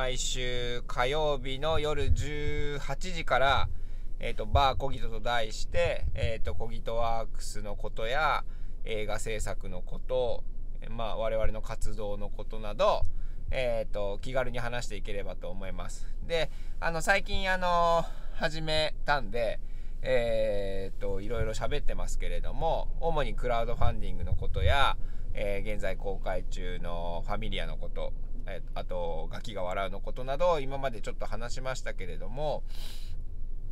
毎週火曜日の夜18時から、えっ、ー、と、バーコギトと題して、えっ、ー、と、コギトワークスのことや、映画制作のこと、まあ、我々の活動のことなど、えっ、ー、と、気軽に話していければと思います。で、あの、最近、あの、始めたんで、えっ、と、いろいろ喋ってますけれども、主にクラウドファンディングのことや、えー、現在公開中のファミリアのこと、えあと、ガキが笑うのことなど、今までちょっと話しましたけれども、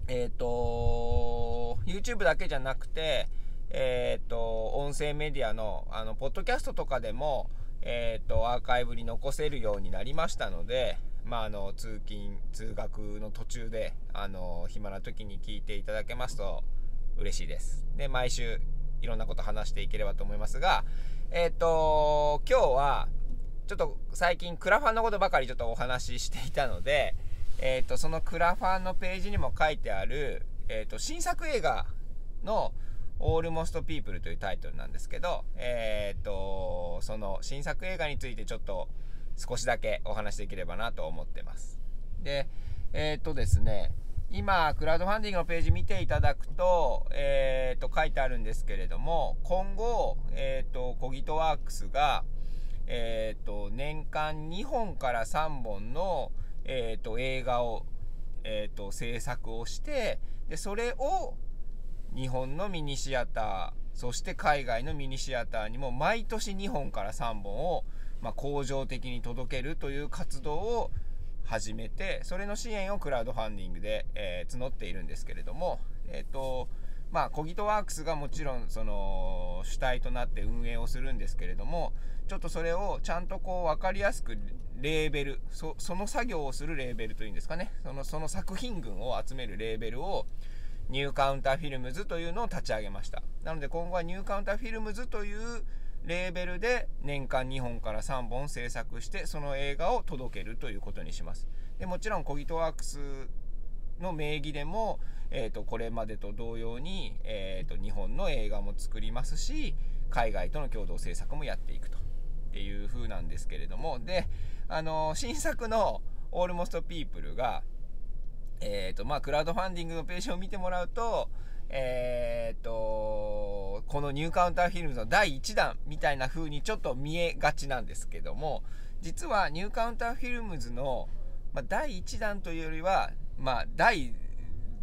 えっ、ー、と、YouTube だけじゃなくて、えっ、ー、と、音声メディアの、あの、ポッドキャストとかでも、えっ、ー、と、アーカイブに残せるようになりましたので、まあ、あの、通勤、通学の途中で、あの、暇な時に聞いていただけますと嬉しいです。で、毎週、いろんなこと話していければと思いますが、えっ、ー、と、今日は、ちょっと最近クラファンのことばかりちょっとお話ししていたので、えっ、ー、と、そのクラファンのページにも書いてある、えっ、ー、と、新作映画の、Almost People というタイトルなんですけど、えっ、と、その新作映画についてちょっと少しだけお話しできればなと思ってます。で、えっ、とですね、今、クラウドファンディングのページ見ていただくと、えっ、と、書いてあるんですけれども、今後、えっ、と、コギトワークスが、えっ、ー、と、年間2本から3本の、えっ、と、映画を、えっ、と、制作をして、で、それを、日本のミニシアター、そして海外のミニシアターにも毎年2本から3本を、まあ、恒常的に届けるという活動を始めて、それの支援をクラウドファンディングで、え、募っているんですけれども、えっ、と、まあ、コギトワークスがもちろん、その、主体となって運営をするんですけれども、ちょっとそれをちゃんとこう、分かりやすく、レーベル、そその作業をするレーベルというんですかね、その、その作品群を集めるレーベルを、ニューカウンターフィルムズというのを立ち上げました。なので今後はニューカウンターフィルムズというレーベルで年間2本から3本制作してその映画を届けるということにします。でもちろんコギトワークスの名義でも、えーと、これまでと同様に、えーと、日本の映画も作りますし海外との共同制作もやっていくとっていう風なんですけれども。であの新作の「オールモスト・ピープルが」えーとまあ、クラウドファンディングのページを見てもらうとえー、と、このニューカウンターフィルムズの第1弾みたいな風にちょっと見えがちなんですけども、実はニューカウンターフィルムズの、まあ、第1弾というよりは、まあ、第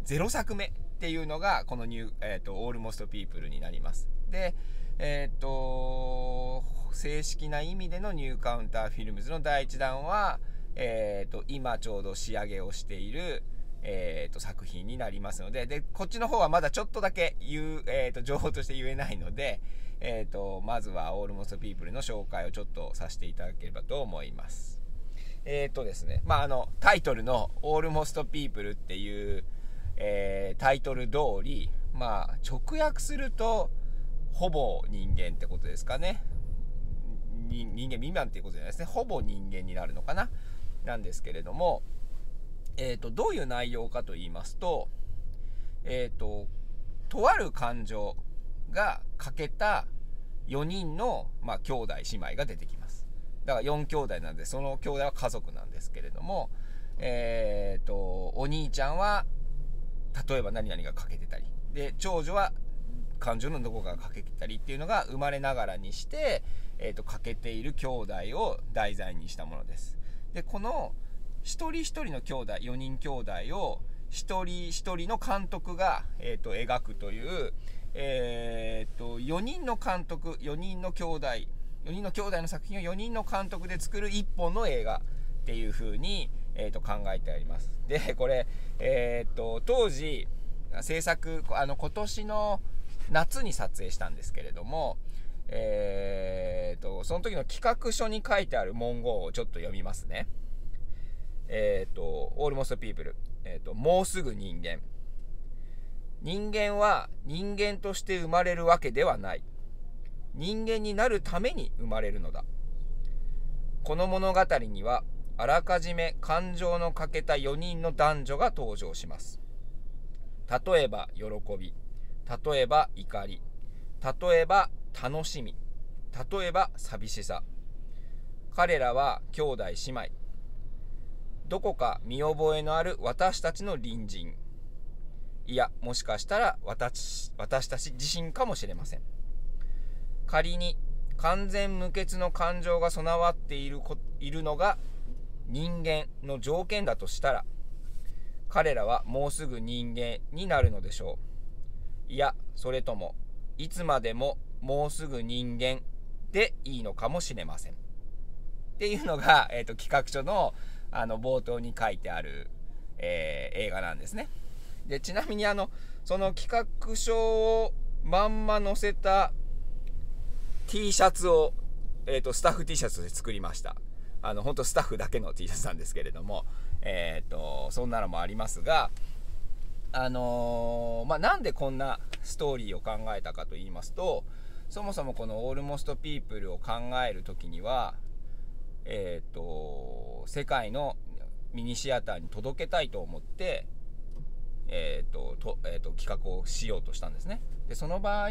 0作目っていうのが、このニュー、えっ、ー、と、オールモストピープルになります。で、えっ、ー、と、正式な意味でのニューカウンターフィルムズの第1弾は、えっ、ー、と、今ちょうど仕上げをしている、えーと、作品になりますのででこっちの方はまだちょっとだけ言う、えーと、情報として言えないので、えーと、まずは「オールモストピープルの紹介をちょっとさせていただければと思います。えっ、とですね、まあ、あのタイトルの「オールモストピープルっていう、えー、タイトル通り、まあ、直訳するとほぼ人間ってことですかね。人間未満っていうことじゃないですね。ほぼ人間になるのかな。なんですけれども、えっ、ー、と、どういう内容かと言いますと、えっ、ー、と、とある感情が欠けた4人の、まあ、兄弟姉妹が出てきます。だから4兄弟なんで、その兄弟は家族なんですけれども、えっ、ー、と、お兄ちゃんは、例えば何々が欠けてたり、で、長女は感情のどこかが欠けてたりっていうのが生まれながらにして、えっ、と、欠けている兄弟を題材にしたものです。で、この、一人一人の兄弟4人兄弟を一人一人の監督が、えーと、描くという、えーと、4人の監督4人の兄弟4人の兄弟の作品を4人の監督で作る1本の映画っていう風に、えーと、考えてありますで これ、えー、と当時制作あの今年の夏に撮影したんですけれどもえー、とその時の企画書に書いてある文言をちょっと読みますね。えっ、ー、と、Almost People、えっ、ー、と、もうすぐ人間。人間は人間として生まれるわけではない。人間になるために生まれるのだ。この物語には、あらかじめ感情の欠けた4人の男女が登場します。例えば、喜び。例えば、怒り。例えば、楽しみ。例えば、寂しさ。彼らは兄弟姉妹。どこか見覚えのある私たちの隣人いやもしかしたら私私たち自身かもしれません仮に完全無欠の感情が備わっているいるのが人間の条件だとしたら彼らはもうすぐ人間になるのでしょう。いやそれともいつまでももうすぐ人間でいいのかもしれません。っていうのが、えーと、企画書のあの冒頭に書いてある、えー、映画なんですね。でちなみにあのその企画書をまんま載せた T シャツを、えーと、スタッフ T シャツで作りました。あの本当スタッフだけの T シャツなんですけれどもえ、ー、とそんなのもありますがあのー、まあ、なんでこんなストーリーを考えたかと言いますとそもそもこの「オールモスト・ピープル」を考える時にはえ、ー、と世界のミニシアターに届けたいと思ってえっ、とと,、えーと企画をしようとしたんですねでその場合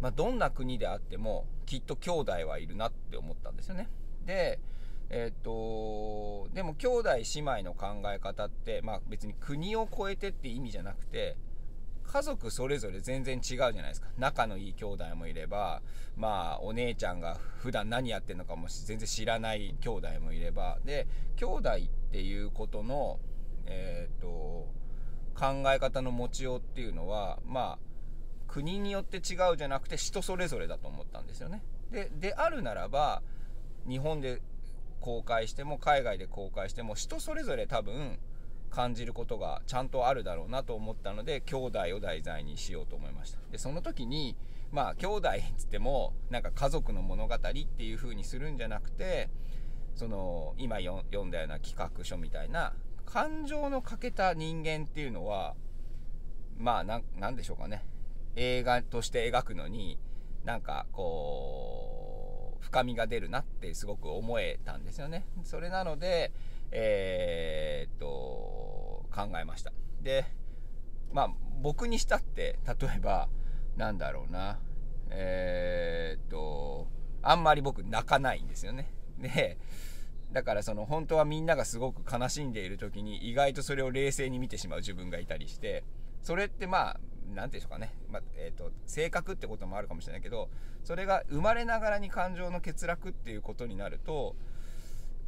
まあ、どんな国であってもきっと兄弟はいるなって思ったんですよね。で、えっ、とでも兄弟姉妹の考え方って、まあ、別に国を越えてって意味じゃなくて家族それぞれ全然違うじゃないですか仲のいい兄弟もいればまあお姉ちゃんが普段何やってんのかも全然知らない兄弟もいればで兄弟っていうことのえっ、と考え方の持ちようっていうのはまあ国によって違うじゃなくて人それぞれだと思ったんですよね。でであるならば日本で公開しても海外で公開しても人それぞれ多分感じることがちゃんとあるだろうなと思ったので兄弟を題材にしようと思いました。でその時にまあ兄弟っつってもなんか家族の物語っていう風にするんじゃなくてその今読んだような企画書みたいな感情の欠けた人間っていうのはまあ何でしょうかね。映画として描くのになんかこう深みが出るなってすごく思えたんですよね。それなので、えー、っと考えました。でまあ僕にしたって例えばなんだろうなえー、っとあんまり僕泣かないんですよね。でだからその本当はみんながすごく悲しんでいる時に意外とそれを冷静に見てしまう自分がいたりしてそれってまあ何て言うんでしょうかね、まあ、えーと、性格ってこともあるかもしれないけどそれが生まれながらに感情の欠落っていうことになると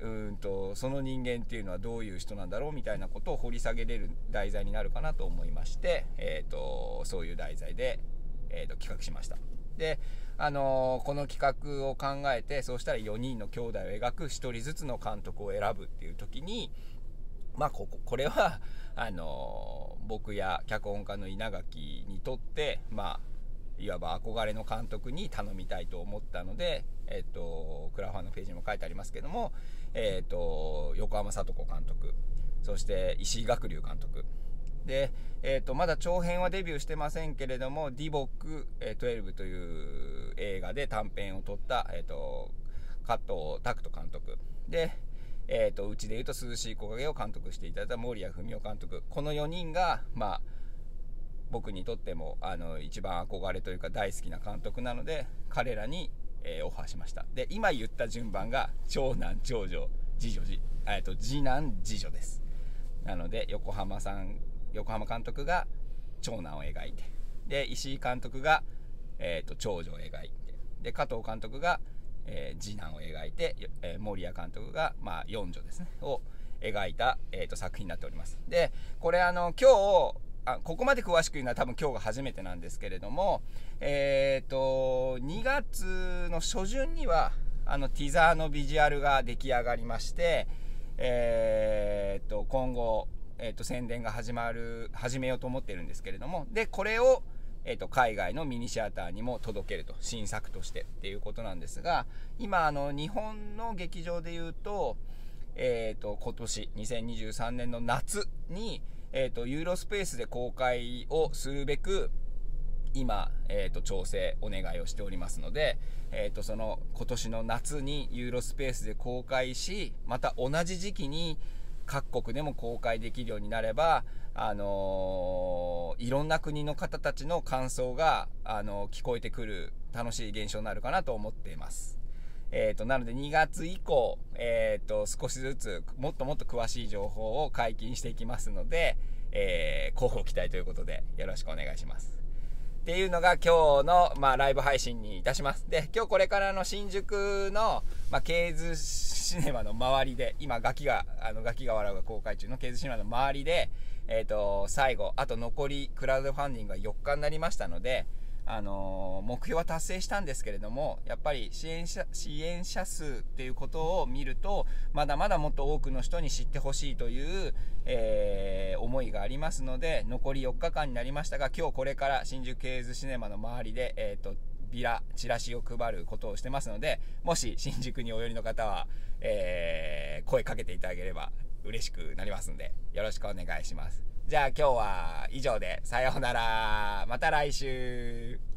うんとその人間っていうのはどういう人なんだろうみたいなことを掘り下げれる題材になるかなと思いまして、えーと、そういう題材で、えーと、企画しました。であのー、この企画を考えてそうしたら4人の兄弟を描く1人ずつの監督を選ぶっていう時にまあこここれは あの僕や脚本家の稲垣にとってまあいわば憧れの監督に頼みたいと思ったので、えっと、クラファンのページにも書いてありますけども、えっと、横浜聡子監督そして石井学龍監督。で、えっと、まだ長編はデビューしてませんけれども「ディボック12」という映画で短編を撮った、えっと、加藤拓人監督。でえーと、うちでいうとすずしい木陰を監督していただいた守屋文雄監督。この4人が、まあ、僕にとってもあの一番憧れというか大好きな監督なので彼らに、えー、オファーしました。で今言った順番が長男長女次女次,、えーと、次男次女です。なので横浜さん横浜監督が長男を描いてで石井監督が、えーと長女を描いてで加藤監督がえー、次男を描いて、えー、森谷監督が、まあ、四女ですねを描いた、えーと、作品になっております。でこれあの今日あここまで詳しく言うのは多分今日が初めてなんですけれどもえっ、ー、と2月の初旬にはあのティザーのビジュアルが出来上がりましてえっ、ー、と今後、えーと宣伝が始まる始めようと思ってるんですけれどもでこれをえーと、海外のミニシアターにも届けると新作としてっていうことなんですが今あの日本の劇場でいうと,、えーと、今年2023年の夏に、えーと、ユーロスペースで公開をするべく今、えー、と調整お願いをしておりますので、えー、とその今年の夏にユーロスペースで公開しまた同じ時期に各国でも公開できるようになればあのー、いろんな国の方たちの感想が、あのー、聞こえてくる楽しい現象になるかなと思っています。えっ、と、なので2月以降、えっ、と、少しずつもっともっと詳しい情報を解禁していきますので、えー、広報期待ということでよろしくお願いします。っていうのが今日の、まあ、ライブ配信にいたします。で、今日これからの新宿の、まあ、ケーズシネマの周りで、今、ガキが、あの、ガキが笑うが公開中のケーズシネマの周りで、えっ、ー、と、最後、あと残りクラウドファンディングが4日になりましたので、あの目標は達成したんですけれども、やっぱり支援者、支援者数っていうことを見ると、まだまだもっと多くの人に知ってほしいという、えー、思いがありますので、残り4日間になりましたが、今日これから新宿ケーズシネマの周りで、えっ、ー、と、ビラ、チラシを配ることをしてますので、もし新宿にお寄りの方は、えー、声かけていただければ嬉しくなりますんで、よろしくお願いします。じゃあ今日は以上で、さようなら。また来週。